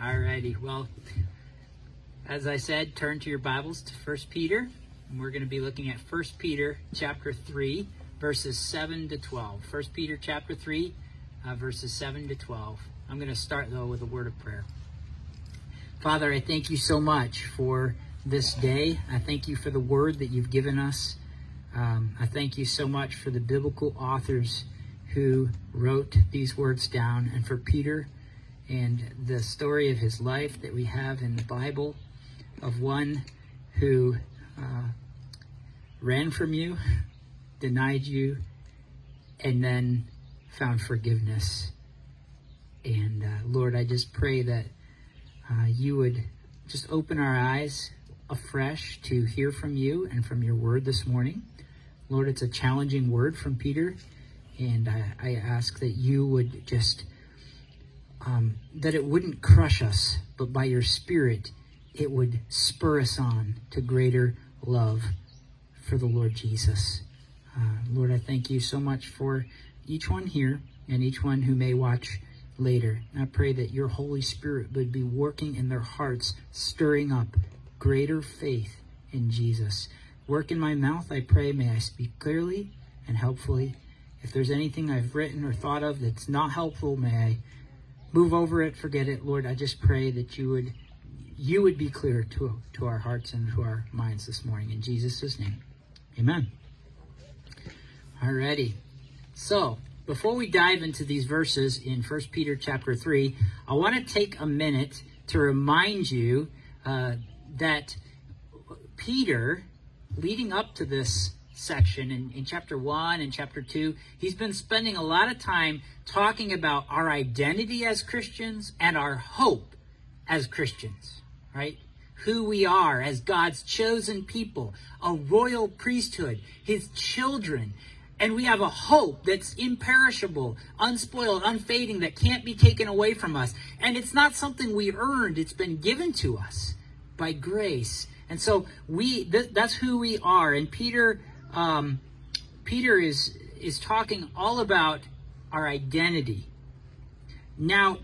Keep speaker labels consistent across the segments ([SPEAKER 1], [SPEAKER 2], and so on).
[SPEAKER 1] Alrighty, well, as I said, turn to your Bibles to 1 Peter, and we're going to be looking at 1 Peter chapter 3, verses 7 to 12. 1 Peter chapter 3, uh, verses 7 to 12. I'm going to start, though, with a word of prayer. Father, I thank you so much for this day. I thank you for the word that you've given us. Um, I thank you so much for the biblical authors who wrote these words down, and for Peter and the story of his life that we have in the Bible of one who uh, ran from you, denied you, and then found forgiveness. And uh, Lord, I just pray that uh, you would just open our eyes afresh to hear from you and from your word this morning. Lord, it's a challenging word from Peter, and I, I ask that you would just, um, that it wouldn't crush us, but by your Spirit, it would spur us on to greater love for the Lord Jesus. Uh, Lord, I thank you so much for each one here and each one who may watch later. I pray that your Holy Spirit would be working in their hearts, stirring up greater faith in Jesus. Work in my mouth, I pray, may I speak clearly and helpfully. If there's anything I've written or thought of that's not helpful, may I move over it, forget it. Lord, I just pray that you would you would be clear to, to our hearts and to our minds this morning. In Jesus' name. Amen. Alrighty. So before we dive into these verses in 1 Peter chapter 3, I want to take a minute to remind you uh, that Peter, leading up to this section in, in chapter 1 and chapter 2, he's been spending a lot of time talking about our identity as Christians and our hope as Christians, right? Who we are as God's chosen people, a royal priesthood, his children. And we have a hope that's imperishable, unspoiled, unfading, that can't be taken away from us. And it's not something we earned, it's been given to us by grace. And so we th- that's who we are. And Peter um, Peter is is talking all about our identity. Now,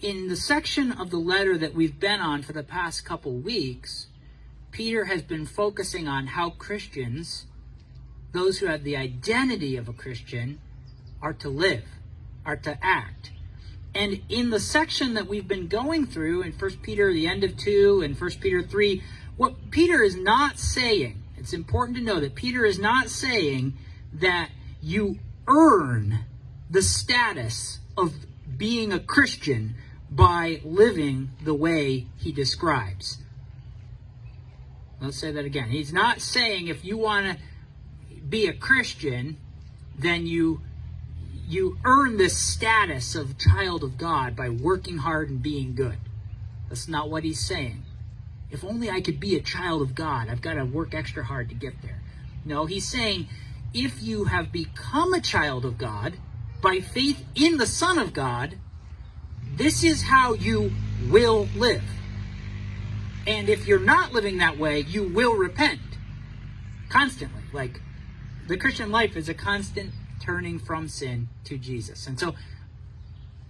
[SPEAKER 1] in the section of the letter that we've been on for the past couple weeks, Peter has been focusing on how Christians, those who have the identity of a Christian, are to live, are to act. And in the section that we've been going through in 1 Peter, the end of 2, and 1 Peter 3, what Peter is not saying, it's important to know that Peter is not saying that you earn the status of being a Christian by living the way he describes. Let's say that again. He's not saying if you want to be a Christian, then you you earn this status of child of God by working hard and being good. That's not what he's saying. If only I could be a child of God, I've got to work extra hard to get there. No, he's saying if you have become a child of God by faith in the Son of God, this is how you will live. And if you're not living that way, you will repent constantly. Like the Christian life is a constant turning from sin to Jesus. And so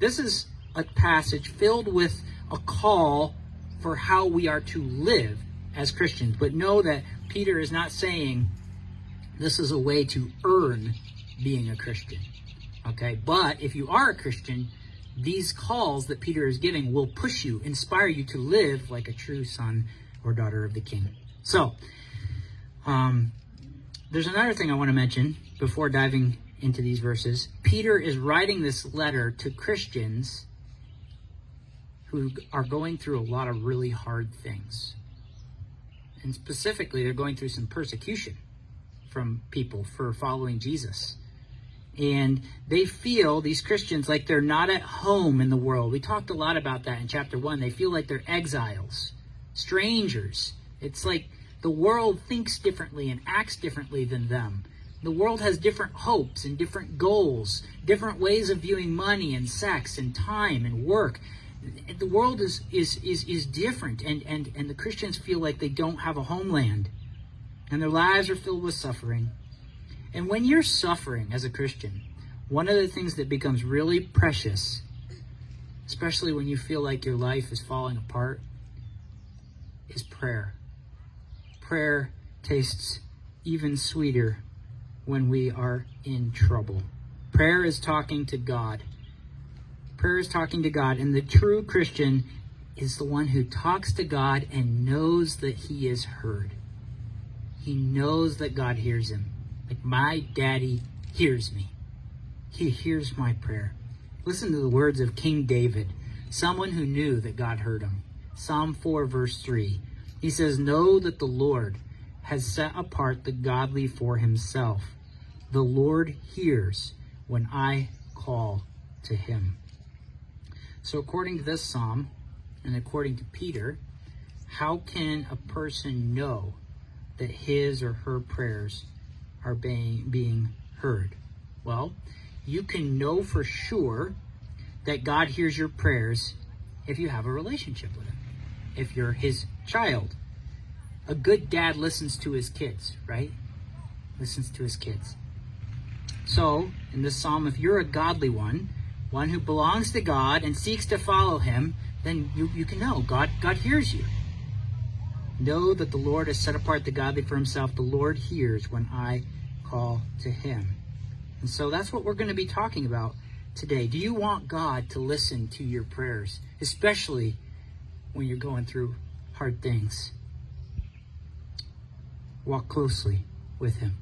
[SPEAKER 1] this is a passage filled with a call for how we are to live as Christians. But know that Peter is not saying this is a way to earn being a Christian. Okay? But if you are a Christian, these calls that Peter is giving will push you, inspire you to live like a true son or daughter of the king. So, um, there's another thing I want to mention before diving into these verses. Peter is writing this letter to Christians who are going through a lot of really hard things. And specifically, they're going through some persecution from people for following Jesus. And they feel, these Christians, like they're not at home in the world. We talked a lot about that in chapter one. They feel like they're exiles, strangers. It's like the world thinks differently and acts differently than them. The world has different hopes and different goals, different ways of viewing money and sex and time and work. The world is is is, is different and, and, and the Christians feel like they don't have a homeland. And their lives are filled with suffering. And when you're suffering as a Christian, one of the things that becomes really precious especially when you feel like your life is falling apart, is prayer. Prayer tastes even sweeter when we are in trouble. Prayer is talking to God. Prayer is talking to God, and the true Christian is the one who talks to God and knows that he is heard. He knows that God hears him. Like my daddy hears me. He hears my prayer. Listen to the words of King David, someone who knew that God heard him. Psalm 4, verse 3. He says, Know that the Lord has set apart the godly for himself. The Lord hears when I call to him. So, according to this psalm, and according to Peter, how can a person know that his or her prayers are being, being heard? Well, you can know for sure that God hears your prayers if you have a relationship with Him, if you're His child. A good dad listens to his kids, right? Listens to his kids. So, in this psalm, if you're a godly one, one who belongs to God and seeks to follow Him, then you, you can know God, God hears you. Know that the Lord has set apart the godly for Himself. The Lord hears when I call to Him. And so that's what we're going to be talking about today. Do you want God to listen to your prayers, especially when you're going through hard things? Walk closely with Him.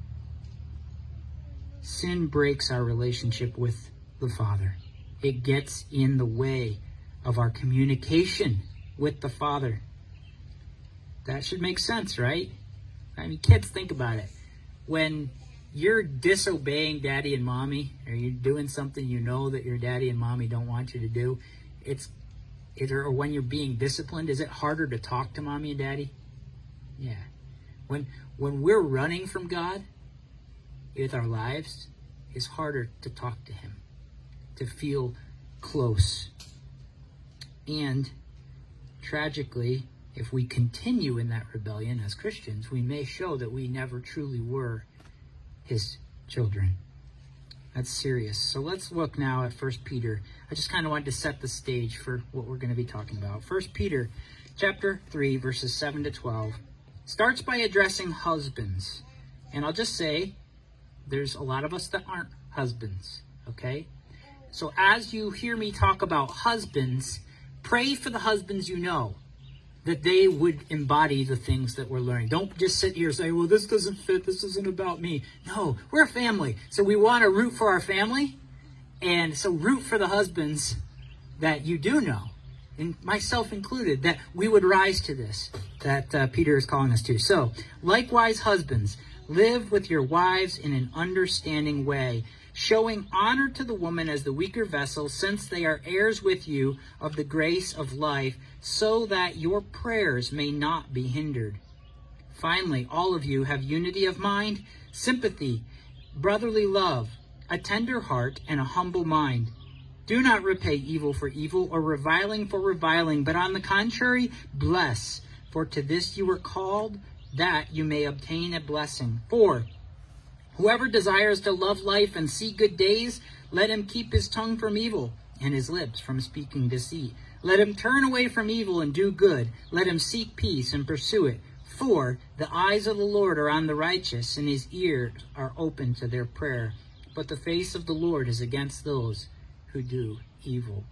[SPEAKER 1] Sin breaks our relationship with the Father, it gets in the way of our communication with the Father. That should make sense, right? I mean, kids, think about it. When you're disobeying daddy and mommy, or you're doing something you know that your daddy and mommy don't want you to do, it's it, or when you're being disciplined, is it harder to talk to mommy and daddy? Yeah. When when we're running from God with our lives, it's harder to talk to Him, to feel close. And tragically, if we continue in that rebellion as Christians, we may show that we never truly were his children. That's serious. So let's look now at First Peter. I just kind of wanted to set the stage for what we're going to be talking about. First Peter chapter 3 verses 7 to 12 starts by addressing husbands. And I'll just say there's a lot of us that aren't husbands, okay? So as you hear me talk about husbands, pray for the husbands you know that they would embody the things that we're learning. Don't just sit here and say, well, this doesn't fit. This isn't about me. No, we're a family. So we want to root for our family. And so root for the husbands that you do know, and myself included, that we would rise to this, that uh, Peter is calling us to. So, likewise, husbands, live with your wives in an understanding way showing honor to the woman as the weaker vessel, since they are heirs with you of the grace of life, so that your prayers may not be hindered. Finally, all of you have unity of mind, sympathy, brotherly love, a tender heart, and a humble mind. Do not repay evil for evil or reviling for reviling, but on the contrary, bless. For to this you were called, that you may obtain a blessing. For Whoever desires to love life and see good days, let him keep his tongue from evil and his lips from speaking deceit. Let him turn away from evil and do good. Let him seek peace and pursue it. For the eyes of the Lord are on the righteous, and his ears are open to their prayer. But the face of the Lord is against those who do evil.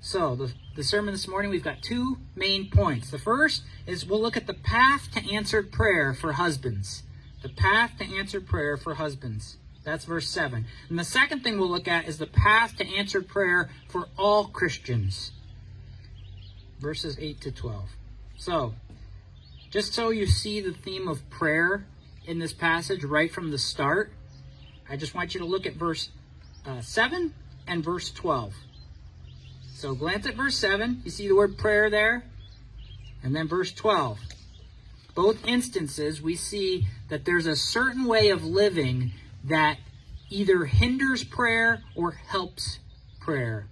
[SPEAKER 1] So, the, the sermon this morning, we've got two main points. The first is we'll look at the path to answered prayer for husbands. The path to answered prayer for husbands. That's verse 7. And the second thing we'll look at is the path to answered prayer for all Christians. Verses 8 to 12. So, just so you see the theme of prayer in this passage right from the start, I just want you to look at verse uh, 7 and verse 12. So, glance at verse 7. You see the word prayer there? And then verse 12 both instances, we see that there's a certain way of living that either hinders prayer or helps prayer.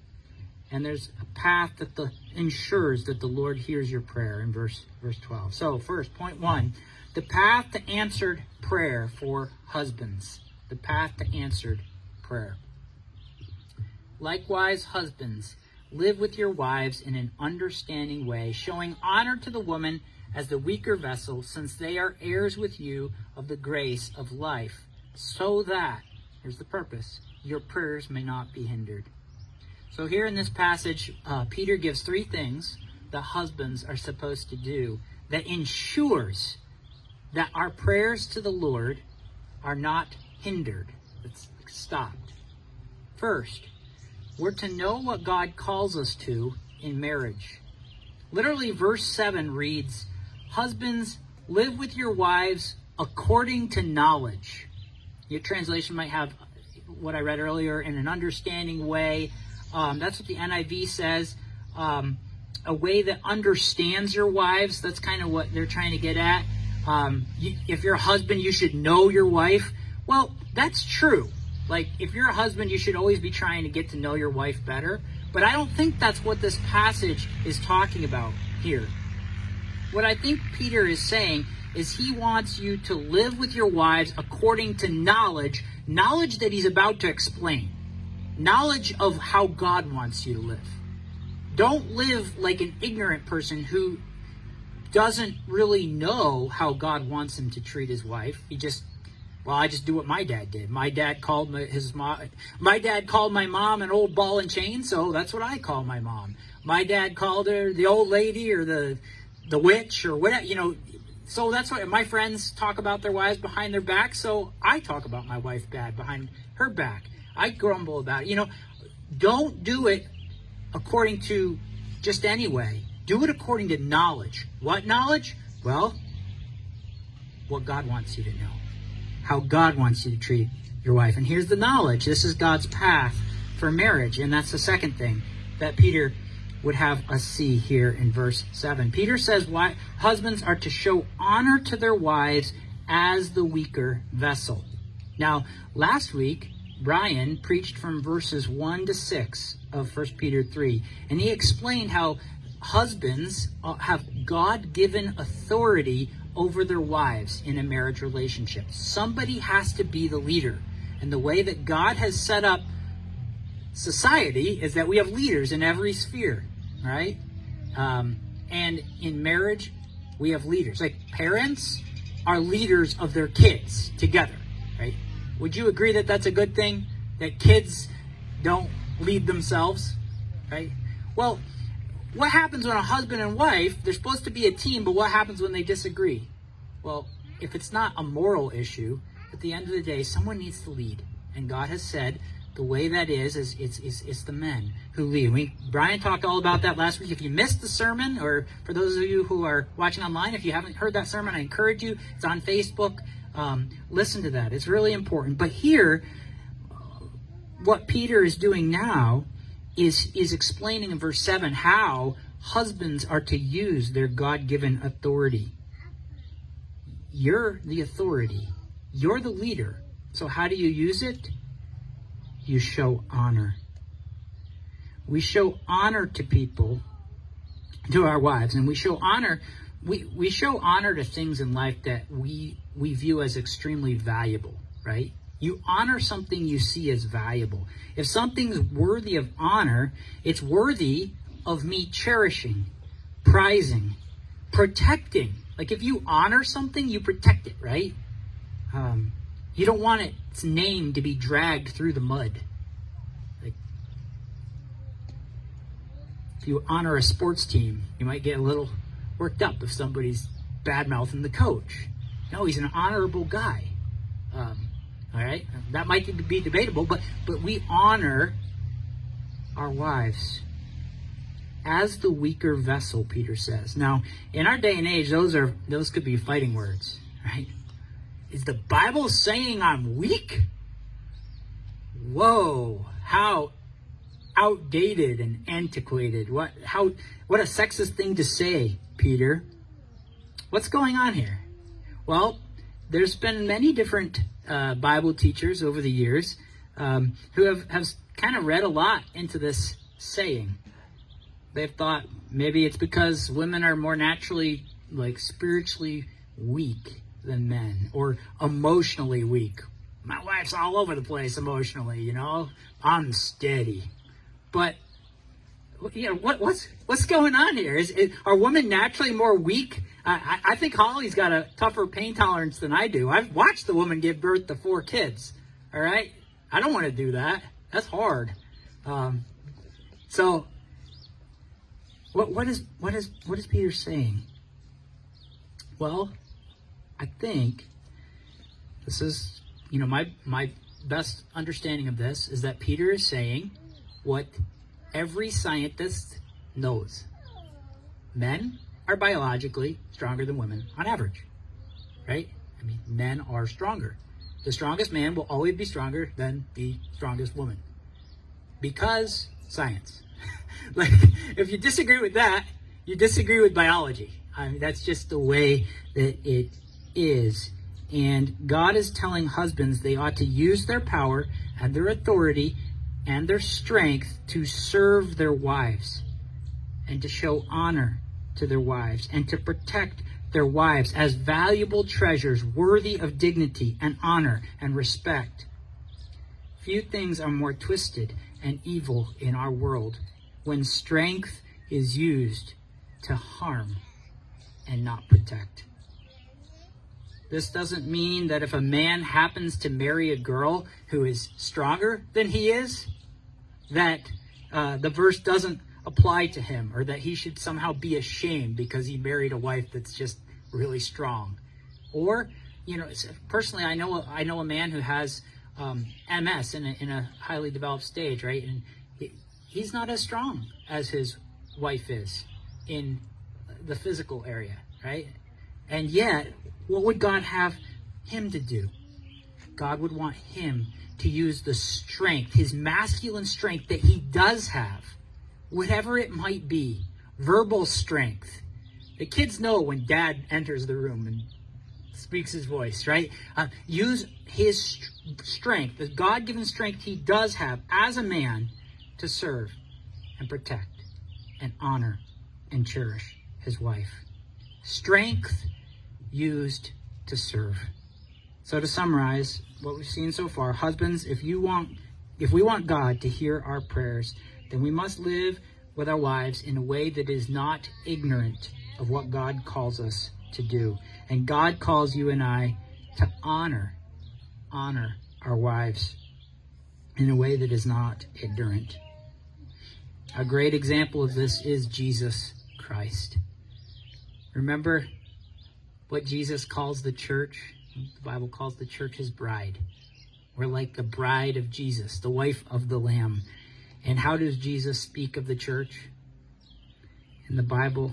[SPEAKER 1] And there's a path that the, ensures that the Lord hears your prayer in verse, verse 12. So, first, point one the path to answered prayer for husbands. The path to answered prayer. Likewise, husbands, live with your wives in an understanding way, showing honor to the woman as the weaker vessel, since they are heirs with you of the grace of life, so that, here's the purpose, your prayers may not be hindered. So, here in this passage, uh, Peter gives three things that husbands are supposed to do that ensures that our prayers to the Lord are not hindered, it's stopped. First, we're to know what God calls us to in marriage. Literally, verse 7 reads, Husbands, live with your wives according to knowledge. Your translation might have what I read earlier in an understanding way. Um, that's what the NIV says. Um, a way that understands your wives. That's kind of what they're trying to get at. Um, you, if you're a husband, you should know your wife. Well, that's true. Like, if you're a husband, you should always be trying to get to know your wife better. But I don't think that's what this passage is talking about here. What I think Peter is saying is he wants you to live with your wives according to knowledge, knowledge that he's about to explain, knowledge of how God wants you to live. Don't live like an ignorant person who doesn't really know how God wants him to treat his wife. He just, well, I just do what my dad did. My dad called my, his mom, my dad called my mom an old ball and chain, so that's what I call my mom. My dad called her the old lady or the, the witch or whatever, you know. So that's what my friends talk about their wives behind their back. So I talk about my wife bad behind her back. I grumble about it. You know, don't do it according to just any way. Do it according to knowledge. What knowledge? Well, what God wants you to know. How God wants you to treat your wife. And here's the knowledge. This is God's path for marriage. And that's the second thing that Peter would have us see here in verse 7. Peter says why husbands are to show honor to their wives as the weaker vessel. Now, last week, Brian preached from verses 1 to 6 of 1 Peter 3, and he explained how husbands uh, have God given authority over their wives in a marriage relationship. Somebody has to be the leader. And the way that God has set up society is that we have leaders in every sphere, right? Um, and in marriage, we have leaders. Like parents are leaders of their kids together, right? Would you agree that that's a good thing? That kids don't lead themselves, right? Well, what happens when a husband and wife, they're supposed to be a team, but what happens when they disagree? Well, if it's not a moral issue, at the end of the day, someone needs to lead. And God has said the way that is is it's, it's, it's the men who lead. We Brian talked all about that last week. If you missed the sermon, or for those of you who are watching online, if you haven't heard that sermon, I encourage you. It's on Facebook. Um, listen to that. It's really important. But here, what Peter is doing now is is explaining in verse 7 how husbands are to use their God-given authority. You're the authority. You're the leader. So how do you use it? You show honor. We show honor to people, to our wives, and we show honor we, we show honor to things in life that we we view as extremely valuable, right? You honor something you see as valuable. If something's worthy of honor, it's worthy of me cherishing, prizing, protecting. Like if you honor something, you protect it, right? Um, you don't want its name to be dragged through the mud. Like if you honor a sports team, you might get a little worked up if somebody's bad mouthing the coach. No, he's an honorable guy. Um, all right, that might be debatable, but but we honor our wives as the weaker vessel. Peter says. Now, in our day and age, those are those could be fighting words, right? Is the Bible saying I'm weak? Whoa! How outdated and antiquated. What how what a sexist thing to say, Peter. What's going on here? Well, there's been many different uh, Bible teachers over the years um, who have, have kind of read a lot into this saying. They've thought maybe it's because women are more naturally, like, spiritually weak than men, or emotionally weak. My wife's all over the place emotionally, you know? I'm steady. But you know, what, what's what's going on here? Is, is are women naturally more weak? I, I think Holly's got a tougher pain tolerance than I do. I've watched the woman give birth to four kids. All right, I don't want to do that. That's hard. Um, so, what what is what is what is Peter saying? Well, I think this is you know my my best understanding of this is that Peter is saying what every scientist knows. Men are biologically stronger than women on average. Right? I mean, men are stronger. The strongest man will always be stronger than the strongest woman. Because science. like, if you disagree with that, you disagree with biology. I mean, that's just the way that it is. And God is telling husbands they ought to use their power and their authority and their strength to serve their wives and to show honor to their wives and to protect their wives as valuable treasures worthy of dignity and honor and respect. Few things are more twisted and evil in our world when strength is used to harm and not protect. This doesn't mean that if a man happens to marry a girl who is stronger than he is, that uh, the verse doesn't apply to him or that he should somehow be ashamed because he married a wife that's just really strong. Or, you know, personally, I know I know a man who has um, MS in a, in a highly developed stage, right? And he, he's not as strong as his wife is in the physical area, right? And yet, what would God have him to do? God would want him to use the strength, his masculine strength that he does have, whatever it might be, verbal strength. The kids know when dad enters the room and speaks his voice, right? Uh, use his st- strength, the God given strength he does have as a man to serve and protect and honor and cherish his wife. Strength used to serve. So to summarize what we've seen so far, husbands, if you want if we want God to hear our prayers, then we must live with our wives in a way that is not ignorant of what God calls us to do. And God calls you and I to honor honor our wives in a way that is not ignorant. A great example of this is Jesus Christ. Remember what Jesus calls the church? The Bible calls the church his bride. We're like the bride of Jesus, the wife of the Lamb. And how does Jesus speak of the church? In the Bible,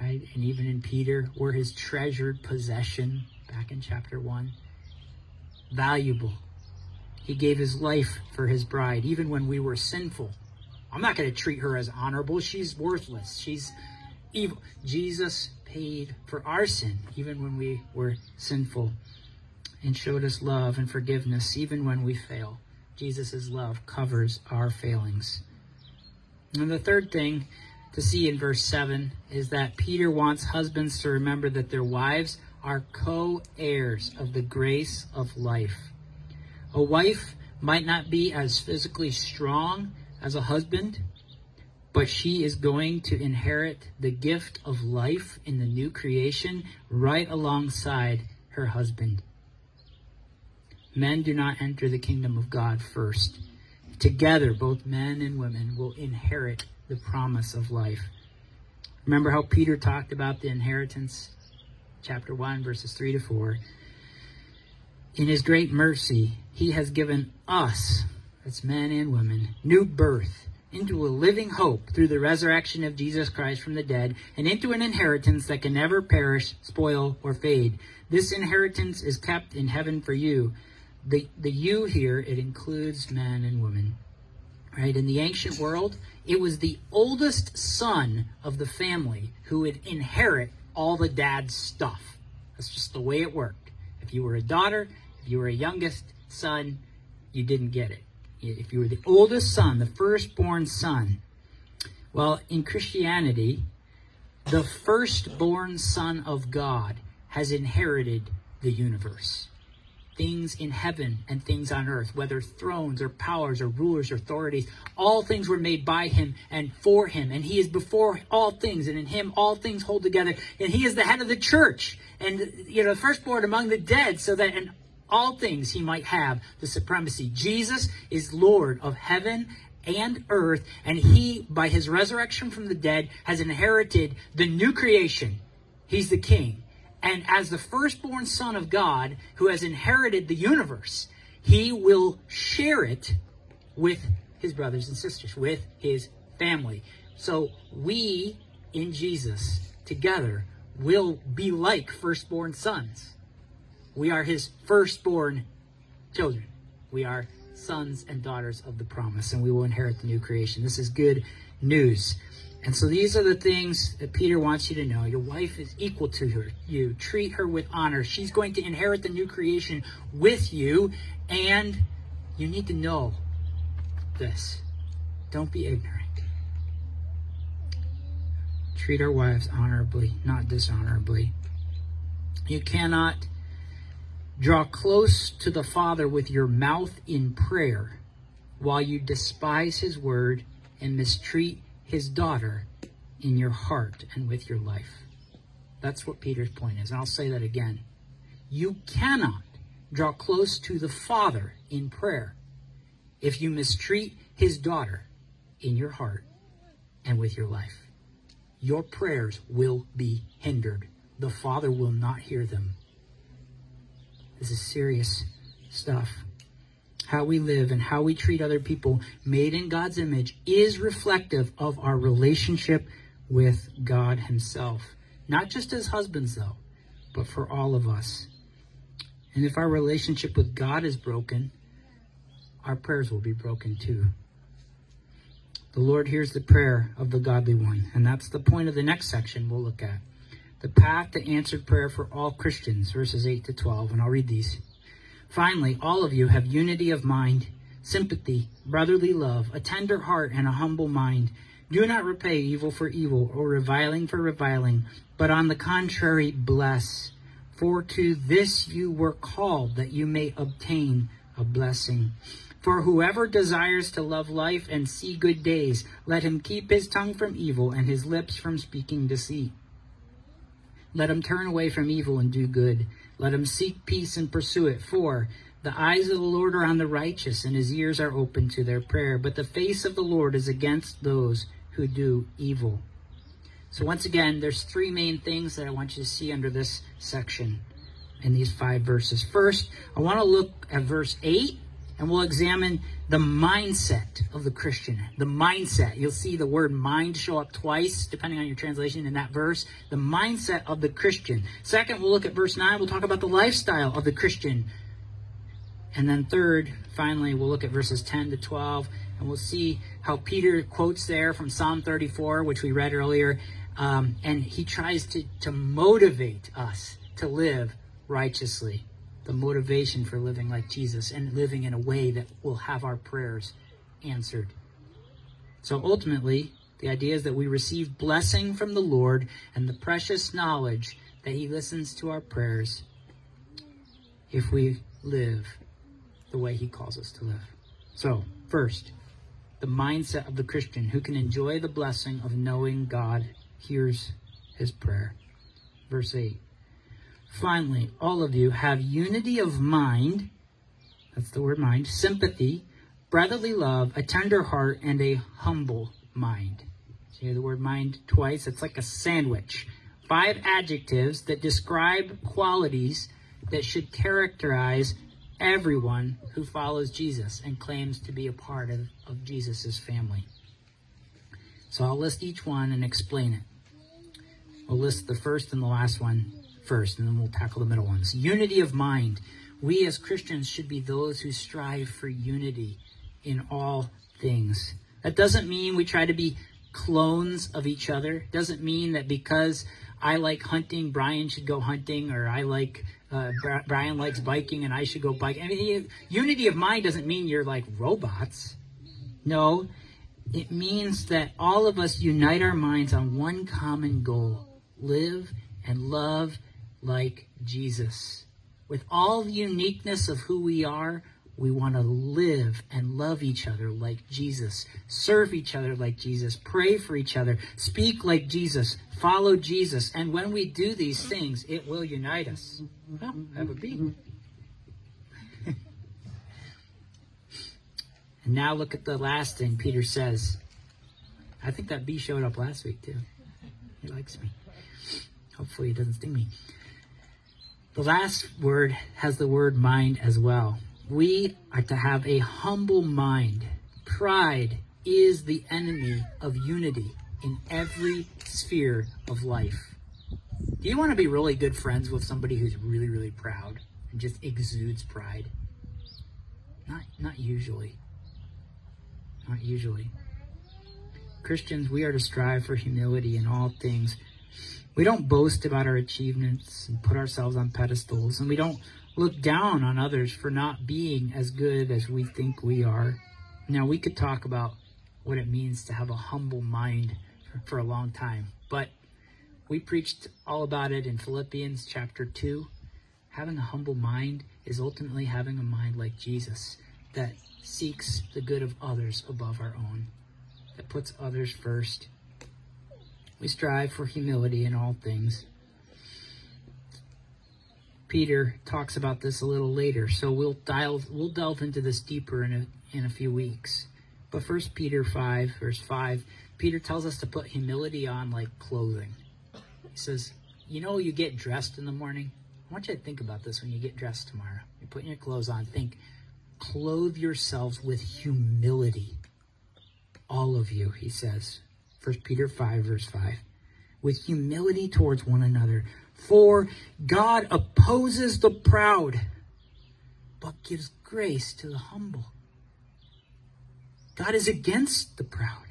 [SPEAKER 1] right? And even in Peter, we're his treasured possession, back in chapter 1. Valuable. He gave his life for his bride, even when we were sinful. I'm not going to treat her as honorable. She's worthless. She's evil. Jesus paid for our sin, even when we were sinful, and showed us love and forgiveness, even when we fail. Jesus' love covers our failings. And the third thing to see in verse 7 is that Peter wants husbands to remember that their wives are co heirs of the grace of life. A wife might not be as physically strong as a husband, but she is going to inherit the gift of life in the new creation right alongside her husband. Men do not enter the kingdom of God first. Together, both men and women will inherit the promise of life. Remember how Peter talked about the inheritance? Chapter 1, verses 3 to 4. In his great mercy, he has given us, that's men and women, new birth into a living hope through the resurrection of Jesus Christ from the dead, and into an inheritance that can never perish, spoil, or fade. This inheritance is kept in heaven for you. The, the you here, it includes men and women. Right? In the ancient world, it was the oldest son of the family who would inherit all the dad's stuff. That's just the way it worked. If you were a daughter, if you were a youngest son, you didn't get it if you were the oldest son, the firstborn son, well, in Christianity, the firstborn son of God has inherited the universe. things in heaven and things on earth, whether thrones or powers or rulers or authorities. All things were made by him and for him. And he is before all things, and in him all things hold together. And he is the head of the church, and you know, the firstborn among the dead, so that in all things he might have the supremacy. Jesus is Lord of heaven and earth, and he, by his resurrection from the dead, has inherited the new creation. He's the king. And as the firstborn son of God who has inherited the universe, he will share it with his brothers and sisters, with his family. So we in Jesus together will be like firstborn sons. We are his firstborn children. We are sons and daughters of the promise, and we will inherit the new creation. This is good news. And so these are the things that Peter wants you to know. Your wife is equal to her. You treat her with honor. She's going to inherit the new creation with you, and you need to know this. Don't be ignorant. Treat our wives honorably, not dishonorably. You cannot draw close to the Father with your mouth in prayer while you despise his word and mistreat his daughter in your heart and with your life. That's what Peter's point is. And I'll say that again. You cannot draw close to the Father in prayer if you mistreat his daughter in your heart and with your life. Your prayers will be hindered. The Father will not hear them. This is serious stuff how we live and how we treat other people made in God's image is reflective of our relationship with God Himself. Not just as husbands, though, but for all of us. And if our relationship with God is broken, our prayers will be broken too. The Lord hears the prayer of the godly one, and that's the point of the next section we'll look at. The path to answered prayer for all Christians, verses 8 to 12, and I'll read these. Finally, all of you have unity of mind, sympathy, brotherly love, a tender heart, and a humble mind. Do not repay evil for evil or reviling for reviling, but on the contrary, bless. For to this you were called, that you may obtain a blessing. For whoever desires to love life and see good days, let him keep his tongue from evil and his lips from speaking deceit. Let him turn away from evil and do good. Let him seek peace and pursue it. For the eyes of the Lord are on the righteous, and his ears are open to their prayer. But the face of the Lord is against those who do evil. So, once again, there's three main things that I want you to see under this section in these five verses. First, I want to look at verse 8 and we'll examine the mindset of the Christian. The mindset. You'll see the word mind show up twice, depending on your translation in that verse. The mindset of the Christian. Second, we'll look at verse 9. We'll talk about the lifestyle of the Christian. And then third, finally, we'll look at verses 10 to 12, and we'll see how Peter quotes there from Psalm 34, which we read earlier. Um, and he tries to, to motivate us to live righteously the motivation for living like Jesus and living in a way that will have our prayers answered. So ultimately, the idea is that we receive blessing from the Lord and the precious knowledge that He listens to our prayers if we live the way He calls us to live. So, first, the mindset of the Christian who can enjoy the blessing of knowing God hears his prayer. Verse 8 Finally, all of you have unity of mind. That's the word mind. Sympathy, brotherly love, a tender heart, and a humble mind. So you hear the word mind twice. It's like a sandwich. Five adjectives that describe qualities that should characterize everyone who follows Jesus and claims to be a part of, of Jesus' family. So I'll list each one and explain it. We'll list the first and the last one first, and then we'll tackle the middle ones. Unity of mind. We as Christians should be those who strive for unity in all things. That doesn't mean we try to be clones of each other. Doesn't mean that because I like hunting, Brian should go hunting, or I like uh, Brian likes biking and I should go bike. I mean, unity of mind doesn't mean you're like robots. No, it means that all of us unite our minds on one common goal live and love like Jesus. with all the uniqueness of who we are, we want to live and love each other like Jesus, serve each other like Jesus, pray for each other, speak like Jesus, follow Jesus. And when we do these things, it will unite us. I have a bee. and now look at the last thing Peter says. I think that bee showed up last week too. He likes me. Hopefully, he doesn't sting me. The last word has the word mind as well. We are to have a humble mind. Pride is the enemy of unity in every sphere of life. Do you want to be really good friends with somebody who's really, really proud and just exudes pride? Not, not usually. Not usually. Christians, we are to strive for humility in all things. We don't boast about our achievements and put ourselves on pedestals, and we don't look down on others for not being as good as we think we are. Now, we could talk about what it means to have a humble mind for, a long time, but we preached all about it in Philippians chapter 2. Having a humble mind is ultimately having a mind like Jesus that seeks the good of others above our own, that puts others first. We strive for humility in all things. Peter talks about this a little later, so we'll dial we'll delve into this deeper in a in a few weeks. But first Peter five, verse five, Peter tells us to put humility on like clothing. He says, You know you get dressed in the morning? I want you to think about this when you get dressed tomorrow. You're putting your clothes on. Think, clothe yourselves with humility. All of you, he says. First Peter 5, verse 5. With humility towards one another for God opposes the proud, but gives grace to the humble. God is against the proud.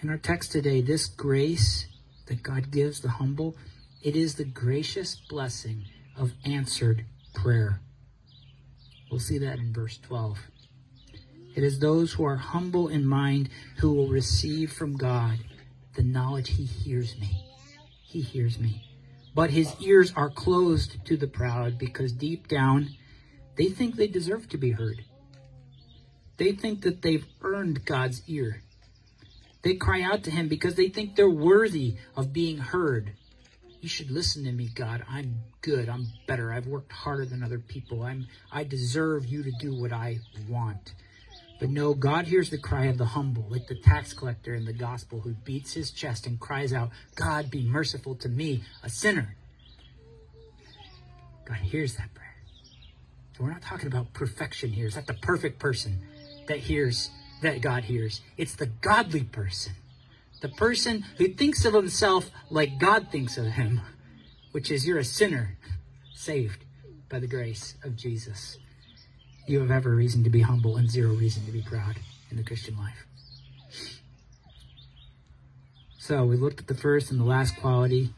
[SPEAKER 1] In our text today, this grace that God gives the humble, it is the gracious blessing of answered prayer. We'll see that in verse 12. It is those who are humble in mind who will receive from God the knowledge he hears me he hears me. But his ears are closed to the proud because deep down they think they deserve to be heard. They think that they've earned God's ear. They cry out to him because they think they're worthy of being heard. You should listen to me, God. I'm good. I'm better. I've worked harder than other people. I'm I deserve you to do what I want. But no, God hears the cry of the humble, like the tax collector in the gospel who beats his chest and cries out, God, be merciful to me, a sinner. God hears that prayer. So we're not talking about perfection here. It's not the perfect person that hears, that God hears. It's the godly person. The person who thinks of himself like God thinks of him, which is you're a sinner saved by the grace of Jesus you have every reason to be humble and zero reason to be proud in the Christian life. So we looked at the first and the last quality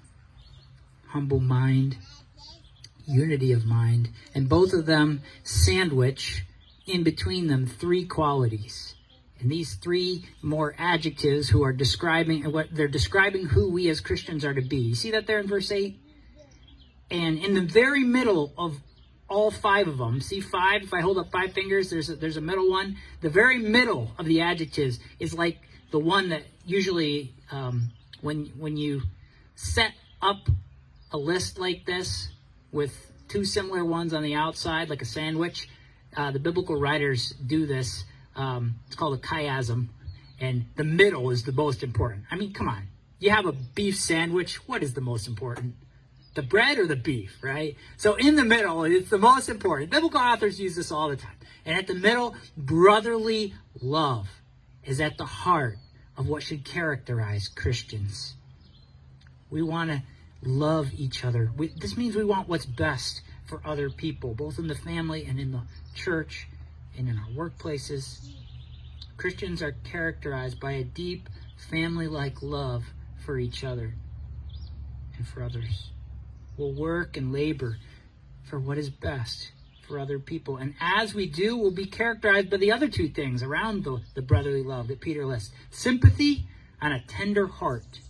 [SPEAKER 1] humble mind, unity of mind, and both of them sandwich in between them three qualities. And these three more adjectives who are describing what they're describing who we as Christians are to be. You see that there in verse 8? And in the very middle of all five of them. See five? If I hold up five fingers, there's a, there's a middle one. The very middle of the adjectives is like the one that usually um, when when you set up a list like this with two similar ones on the outside, like a sandwich. Uh, the biblical writers do this. Um, it's called a chiasm, and the middle is the most important. I mean, come on. You have a beef sandwich. What is the most important? The bread or the beef, right? So in the middle, it's the most important. Biblical authors use this all the time. And at the middle, brotherly love is at the heart of what should characterize Christians. We want to love each other. We, this means we want what's best for other people, both in the family and in the church and in our workplaces. Christians are characterized by a deep family like love for each other and for others will work and labor for what is best for other people. And as we do, we'll be characterized by the other two things around the, the brotherly love that Peter lists sympathy and a tender heart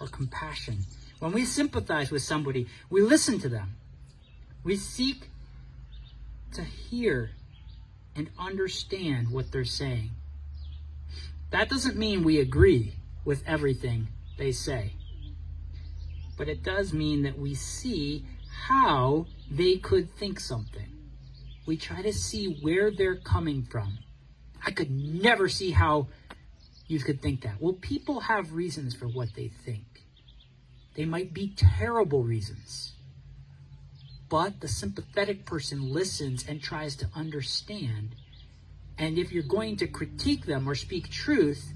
[SPEAKER 1] or compassion. When we sympathize with somebody, we listen to them. We seek to hear and understand what they're saying. That doesn't mean we agree with everything they say, but it does mean that we see how they could think something. We try to see where they're coming from. I could never see how you could think that. Well, people have reasons for what they think. They might be terrible reasons. But the sympathetic person listens and tries to understand. And if you're going to critique them or speak truth,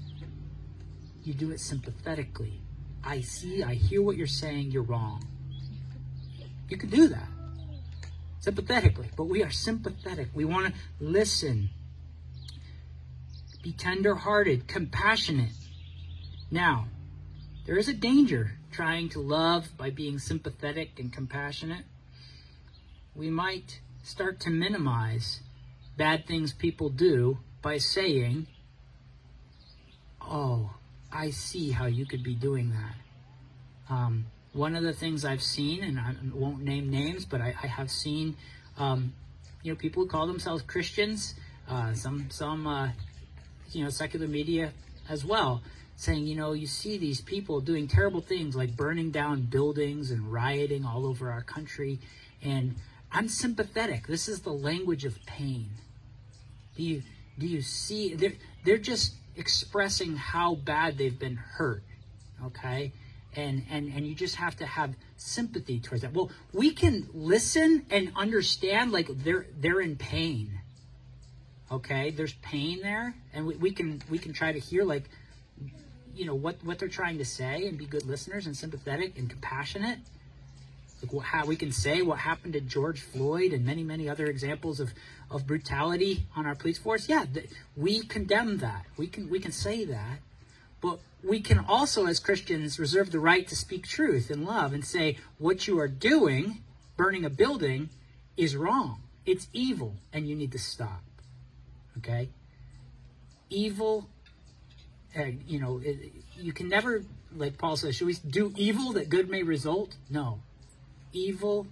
[SPEAKER 1] you do it sympathetically. I see, I hear what you're saying, you're wrong. You can do that sympathetically, but we are sympathetic. We want to listen, be tender hearted, compassionate. Now, there is a danger trying to love by being sympathetic and compassionate we might start to minimize bad things people do by saying, Oh, I see how you could be doing that. Um, one of the things I've seen, and I won't name names, but I, I have seen, um, you know, people who call themselves Christians, uh, some some uh, you know secular media as well, saying, you know, you see these people doing terrible things like burning down buildings and rioting all over our country, and I'm sympathetic. This is the language of pain. Do you do you see they're they're just expressing how bad they've been hurt. Okay? And and and you just have to have sympathy towards that. Well, we can listen and understand like they're they're in pain. Okay? There's pain there, and we, we can we can try to hear like you know what what they're trying to say and be good listeners and sympathetic and compassionate like how we can say what happened to George Floyd and many, many other examples of, of brutality on our police force. Yeah, th- we condemn that. We can we can say that, but we can also, as Christians, reserve the right to speak truth in love and say what you are doing, burning a building, is wrong. It's evil, and you need to stop. Okay. Evil. Uh, you know, it, you can never, like Paul says, should we do evil that good may result? No, evil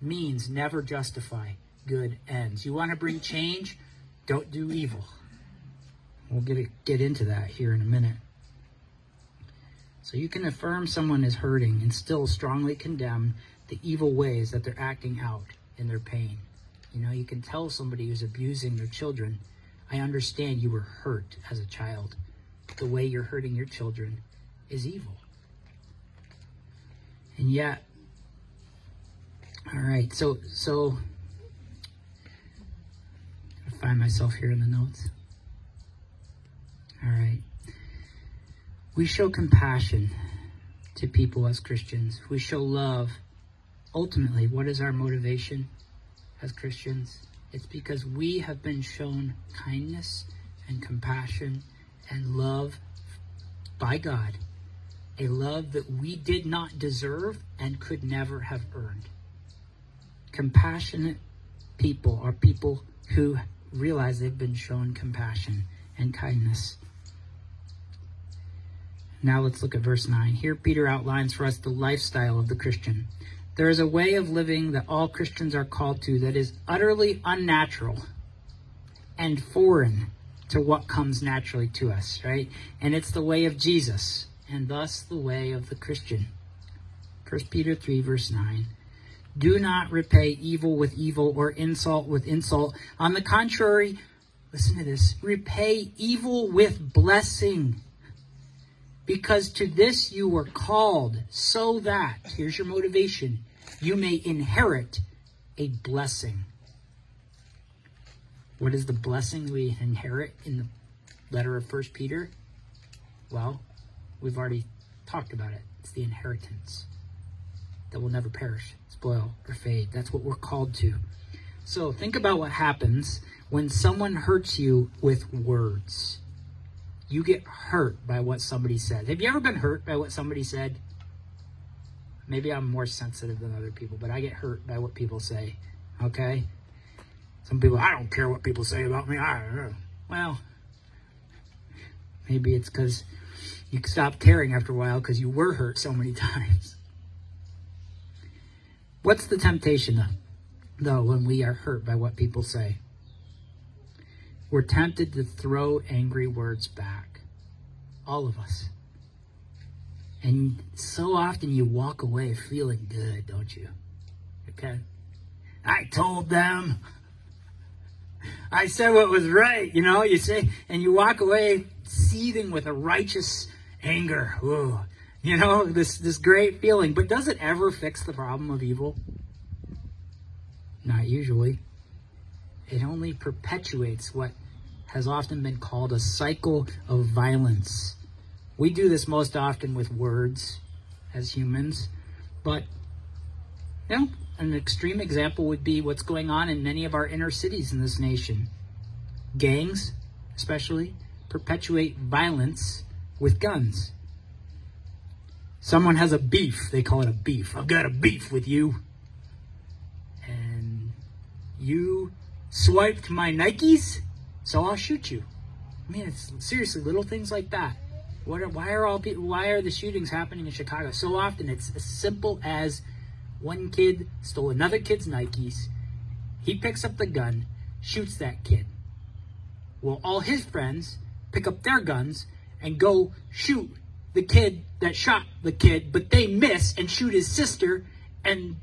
[SPEAKER 1] means never justify good ends. You want to bring change? Don't do evil. We'll get get into that here in a minute. So you can affirm someone is hurting and still strongly condemn the evil ways that they're acting out in their pain. You know, you can tell somebody who's abusing their children, I understand you were hurt as a child. The way you're hurting your children is evil. And yet, all right, so so I find myself here in the notes. All right. We show compassion to people as Christians. We show love. Ultimately, what is our motivation as Christians? It's because we have been shown kindness and compassion and love by God, a love that we did not deserve and could never have earned. Compassionate people are people who realize they've been shown compassion and kindness. Now let's look at verse 9. Here, Peter outlines for us the lifestyle of the Christian. There is a way of living that all Christians are called to that is utterly unnatural and foreign to what comes naturally to us, right? And it's the way of Jesus, and thus the way of the Christian. 1 Peter 3, verse 9. Do not repay evil with evil or insult with insult. On the contrary, listen to this repay evil with blessing. Because to this you were called, so that, here's your motivation, you may inherit a blessing. What is the blessing we inherit in the letter of First Peter? Well, we've already talked about it. It's the inheritance that will never perish, spoil, or fade. That's what we're called to. So think about what happens when someone hurts you with words. You get hurt by what somebody said. Have you ever been hurt by what somebody said? Maybe I'm more sensitive than other people, but I get hurt by what people say. Okay? Some people, I don't care what people say about me. I don't know. Well, maybe it's because you stop caring after a while because you were hurt so many times. What's the temptation, though? when we are hurt by what people say. We're tempted to throw angry words back. All of us. And so often you walk away feeling good, don't you? Okay? I told them. I said what was right, you know, you say, and you walk away seething with a righteous anger. Ooh, you know, this, this great feeling. But does it ever fix the problem of evil? Not usually. It only perpetuates what has often been called a cycle of violence. We do this most often with words as humans, but you know, an extreme example would be what's going on in many of our inner cities in this nation. Gangs, especially, perpetuate violence with guns. Someone has a beef, they call it a beef. I've got a beef with you. And you swiped my Nikes, so I'll shoot you. I mean, it's seriously little things like that. What are, why are all people, why are the shootings happening in Chicago so often? It's as simple as one kid stole another kid's Nikes. He picks up the gun, shoots that kid. Well, all his friends pick up their guns and go shoot the kid that shot the kid, but they miss and shoot his sister, and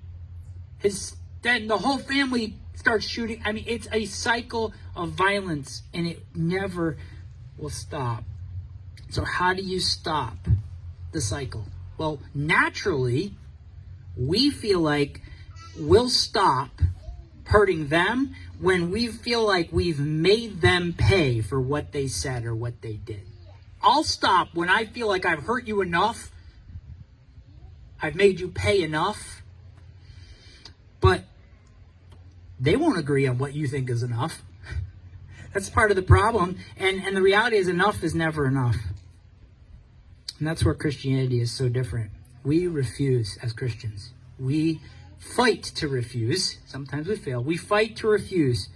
[SPEAKER 1] his then the whole family starts shooting. I mean, it's a cycle of violence, and it never will stop. So, how do you stop the cycle? Well, naturally, we feel like we'll stop hurting them when we feel like we've made them pay for what they said or what they did. I'll stop when I feel like I've hurt you enough. I've made you pay enough. But they won't agree on what you think is enough. That's part of the problem. And, and the reality is, enough is never enough. And that's where Christianity is so different. We refuse as Christians. We fight to refuse. Sometimes we fail. We fight to refuse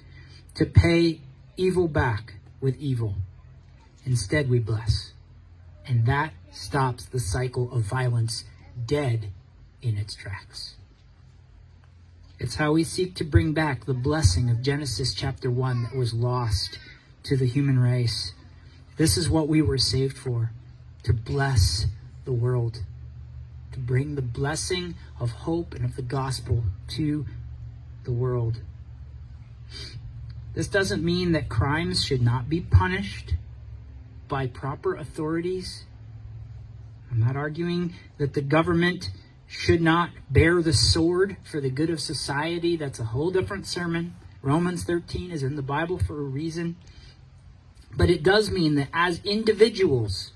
[SPEAKER 1] to pay evil back with evil. Instead, we bless. And that stops the cycle of violence dead in its tracks. It's how we seek to bring back the blessing of Genesis chapter 1 that was lost to the human race. This is what we were saved for to bless the world to bring the blessing of hope and of the gospel to the world. This doesn't mean that crimes should not be punished by proper authorities. I'm not arguing that the government should not bear the sword for the good of society. That's a whole different sermon. Romans 13 is in the Bible for a reason. But it does mean that as individuals,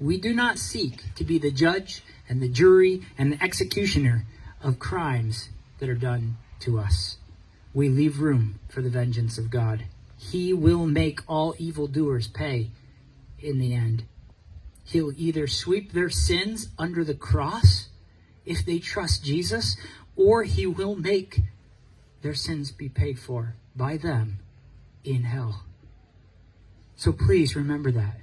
[SPEAKER 1] we do not seek to be the judge and the jury and the executioner of crimes that are done to us. We leave room for the vengeance of God. He will make all evildoers pay in the end. He'll either sweep their sins under the cross if they trust Jesus, or he will make their sins be paid for by them in hell. So please remember that.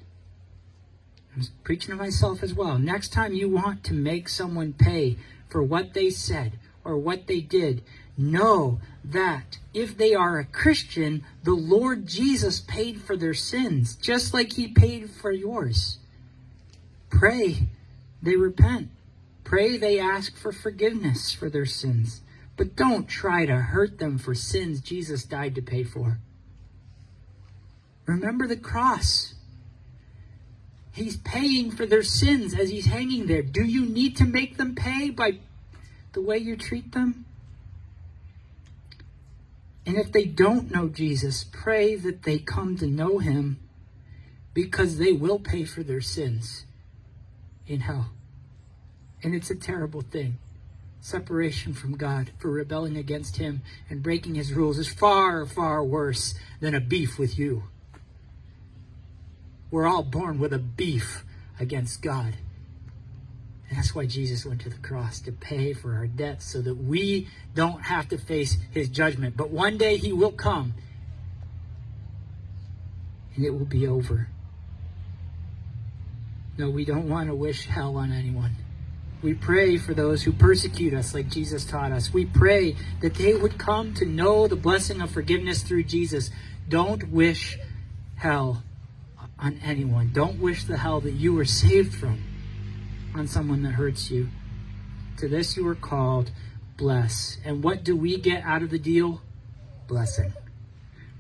[SPEAKER 1] I'm preaching to myself as well. Next time you want to make someone pay for what they said or what they did, know that if they are a Christian, the Lord Jesus paid for their sins, just like he paid for yours. Pray they repent. Pray they ask for forgiveness for their sins. But don't try to hurt them for sins Jesus died to pay for. Remember the cross. He's paying for their sins as he's hanging there. Do you need to make them pay by the way you treat them? And if they don't know Jesus, pray that they come to know him because they will pay for their sins in hell. And it's a terrible thing. Separation from God for rebelling against him and breaking his rules is far, far worse than a beef with you. We're all born with a beef against God. That's why Jesus went to the cross to pay for our debts so that we don't have to face his judgment. But one day he will come and it will be over. No, we don't want to wish hell on anyone. We pray for those who persecute us, like Jesus taught us. We pray that they would come to know the blessing of forgiveness through Jesus. Don't wish hell on anyone. Don't wish the hell that you were saved from on someone that hurts you. To this you are called, bless. And what do we get out of the deal? Blessing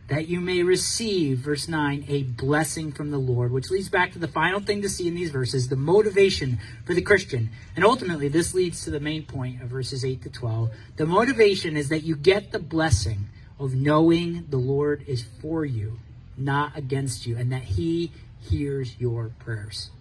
[SPEAKER 1] that you may receive, verse 9, a blessing from the Lord, which leads back to the final thing to see in these verses the motivation for the Christian. And ultimately, this leads to the main point of verses 8 to 12. The motivation is that you get the blessing of knowing the Lord is for you, not against you, and that He hears your prayers.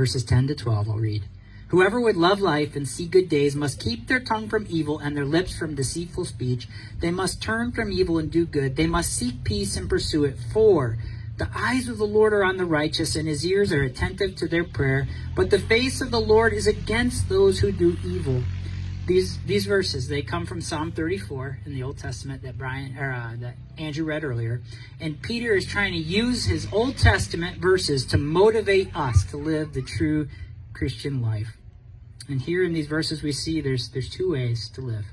[SPEAKER 1] Verses 10 to 12, I'll read. Whoever would love life and see good days must keep their tongue from evil and their lips from deceitful speech. They must turn from evil and do good. They must seek peace and pursue it. For the eyes of the Lord are on the righteous, and his ears are attentive to their prayer. But the face of the Lord is against those who do evil. These these verses they come from Psalm 34 in the Old Testament that Brian or uh, that Andrew read earlier, and Peter is trying to use his Old Testament verses to motivate us to live the true Christian life. And here in these verses we see there's there's two ways to live.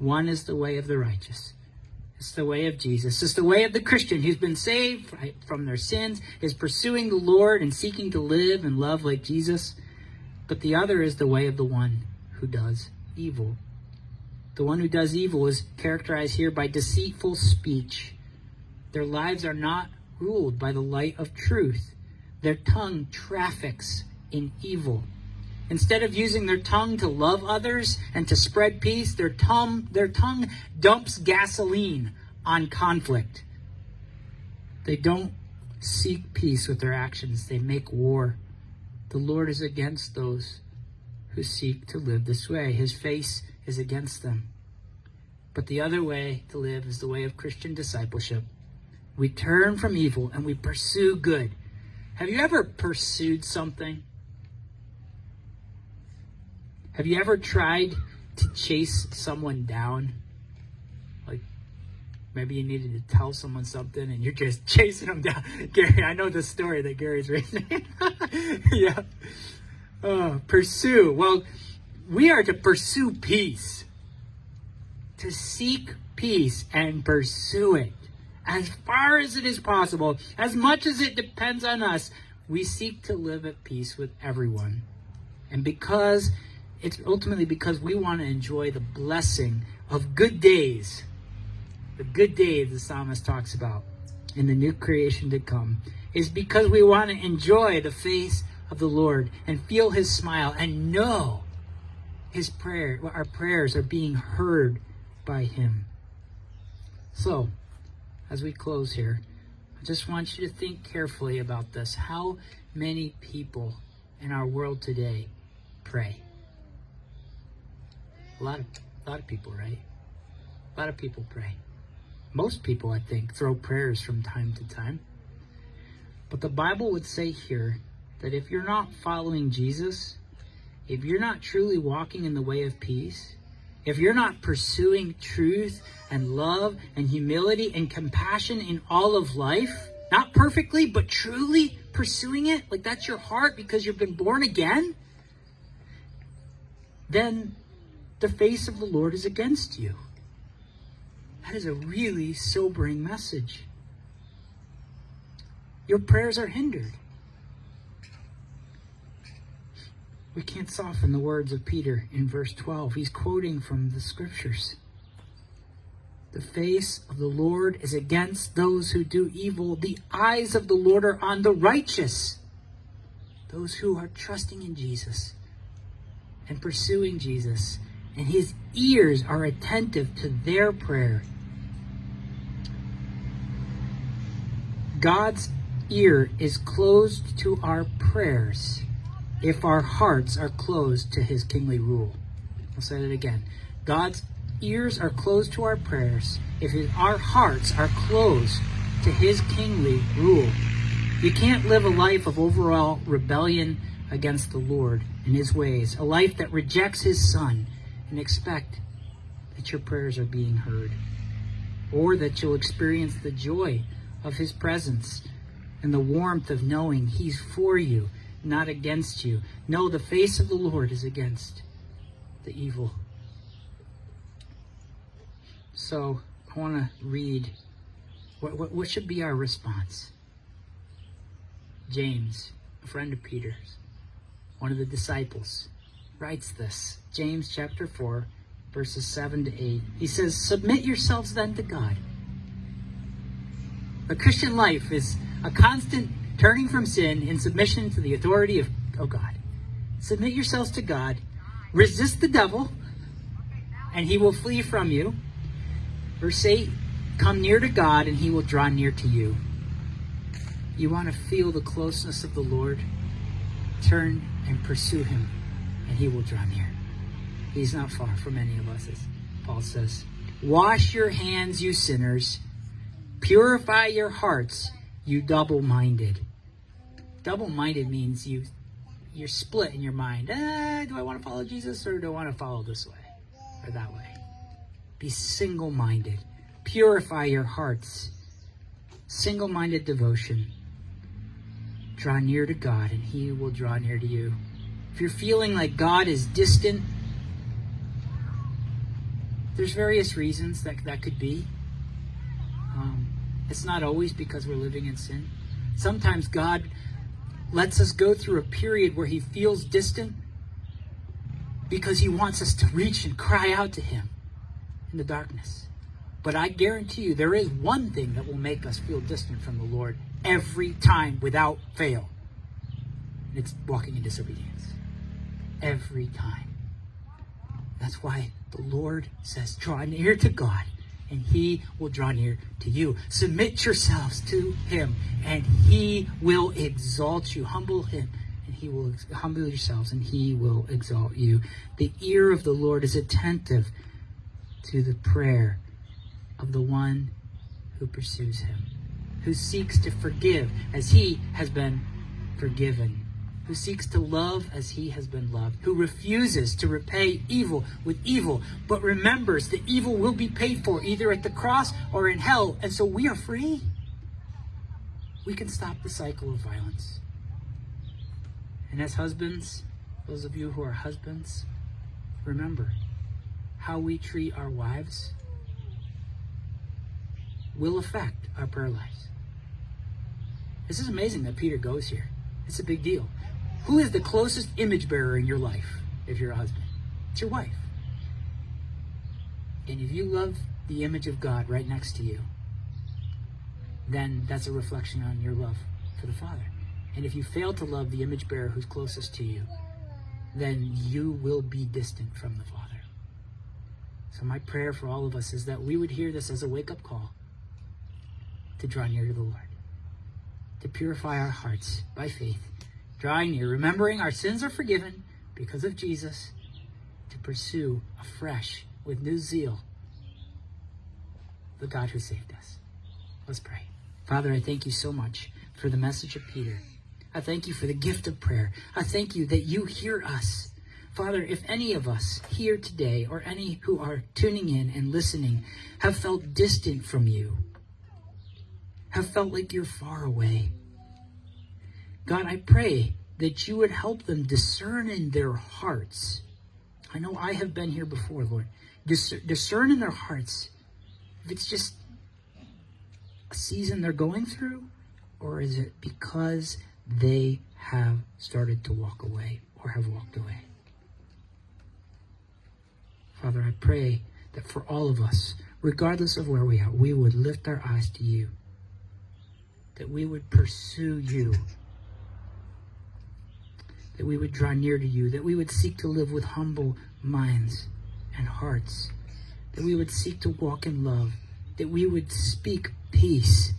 [SPEAKER 1] One is the way of the righteous. It's the way of Jesus. It's the way of the Christian who's been saved from their sins, is pursuing the Lord and seeking to live and love like Jesus. But the other is the way of the one who does evil. The one who does evil is characterized here by deceitful speech. Their lives are not ruled by the light of truth. Their tongue traffics in evil. Instead of using their tongue to love others and to spread peace, their tongue, their tongue dumps gasoline on conflict. They don't seek peace with their actions, they make war. The Lord is against those who seek to live this way. His face is against them. But the other way to live is the way of Christian discipleship. We turn from evil and we pursue good. Have you ever pursued something? Have you ever tried to chase someone down? Like maybe you needed to tell someone something and you're just chasing them down. Gary, I know the story that Gary's written. yeah. Uh, pursue. Well, we are to pursue peace. To seek peace and pursue it. As far as it is possible, as much as it depends on us, we seek to live at peace with everyone. And because it's ultimately because we want to enjoy the blessing of good days. The good days the psalmist talks about in the new creation to come is because we want to enjoy the face of the Lord and feel his smile and know his prayer our prayers are being heard by him. So, as we close here, I just want you to think carefully about this. How many people in our world today pray? A lot of a lot of people, right? A lot of people pray. Most people, I think, throw prayers from time to time. But the Bible would say here that if you're not following Jesus, if you're not truly walking in the way of peace, if you're not pursuing truth and love and humility and compassion in all of life, not perfectly, but truly pursuing it, like that's your heart because you've been born again, then the face of the Lord is against you. That is a really sobering message. Your prayers are hindered. We can't soften the words of Peter in verse 12. He's quoting from the scriptures. The face of the Lord is against those who do evil. The eyes of the Lord are on the righteous, those who are trusting in Jesus and pursuing Jesus and his ears are attentive to their prayer. God's ear is closed to our prayers if our hearts are closed to his kingly rule. I'll say it again. God's ears are closed to our prayers if our hearts are closed to his kingly rule. You can't live a life of overall rebellion against the Lord and his ways, a life that rejects his son and expect that your prayers are being heard, or that you'll experience the joy of His presence and the warmth of knowing He's for you, not against you. No, the face of the Lord is against the evil. So I want to read what, what, what should be our response. James, a friend of Peter's, one of the disciples, writes this James chapter 4, verses 7 to 8. He says, Submit yourselves then to God. The Christian life is a constant turning from sin in submission to the authority of, oh God. Submit yourselves to God. Resist the devil, and he will flee from you. Verse 8 Come near to God, and he will draw near to you. You want to feel the closeness of the Lord? Turn and pursue him, and he will draw near. He's not far from any of us, as Paul says. Wash your hands, you sinners. Purify your hearts, you double minded. Double minded means you you're split in your mind. Ah, do I want to follow Jesus or do I want to follow this way or that way? Be single minded. Purify your hearts. Single minded devotion. Draw near to God and He will draw near to you. If you're feeling like God is distant, there's various reasons that that could be. Um, it's not always because we're living in sin. Sometimes God lets us go through a period where He feels distant because He wants us to reach and cry out to Him in the darkness. But I guarantee you, there is one thing that will make us feel distant from the Lord every time without fail. And it's walking in disobedience. Every time. That's why the Lord says, draw near to God, and he will draw near to you. Submit yourselves to him, and he will exalt you. Humble him, and he will humble yourselves, and he will exalt you. The ear of the Lord is attentive to the prayer of the one who pursues him, who seeks to forgive as he has been forgiven, who seeks to love as he has been loved, who refuses to repay evil with evil, but remembers that evil will be paid for either at the cross or in hell, and so we are free. We can stop the cycle of violence. And as husbands, those of you who are husbands, remember how we treat our wives will affect our prayer lives. This is amazing that Peter goes here. It's a big deal. Who is the closest image bearer in your life if you're a husband? It's your wife. And if you love the image of God right next to you, then that's a reflection on your love for the Father. And if you fail to love the image bearer who's closest to you, then you will be distant from the Father. So, my prayer for all of us is that we would hear this as a wake up call to draw near to the Lord, to purify our hearts by faith, drawing near, remembering our sins are forgiven because of Jesus, to pursue afresh with new zeal the God who saved us. Let's pray. Father, I thank you so much for the message of Peter. I thank you for the gift of prayer. I thank you that you hear us. Father, if any of us here today, or any who are tuning in and listening, have felt distant from you, have felt like you're far away, God, I pray that you would help them discern in their hearts. I know I have been here before, Lord. discern in their hearts if it's just a season they're going through, or is it because they have started to walk away or have walked away? Father, I pray that for all of us, regardless of where we are, we would lift our eyes to you, that we would pursue you, that we would draw near to you, that we would seek to live with humble minds and hearts, that we would seek to walk in love, that we would speak peace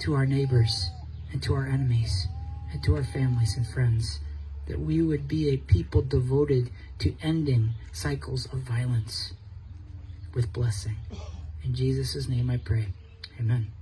[SPEAKER 1] to our neighbors and to our enemies and to our families and friends, that we would be a people devoted to ending cycles of violence with blessing. In Jesus' name I pray. Amen.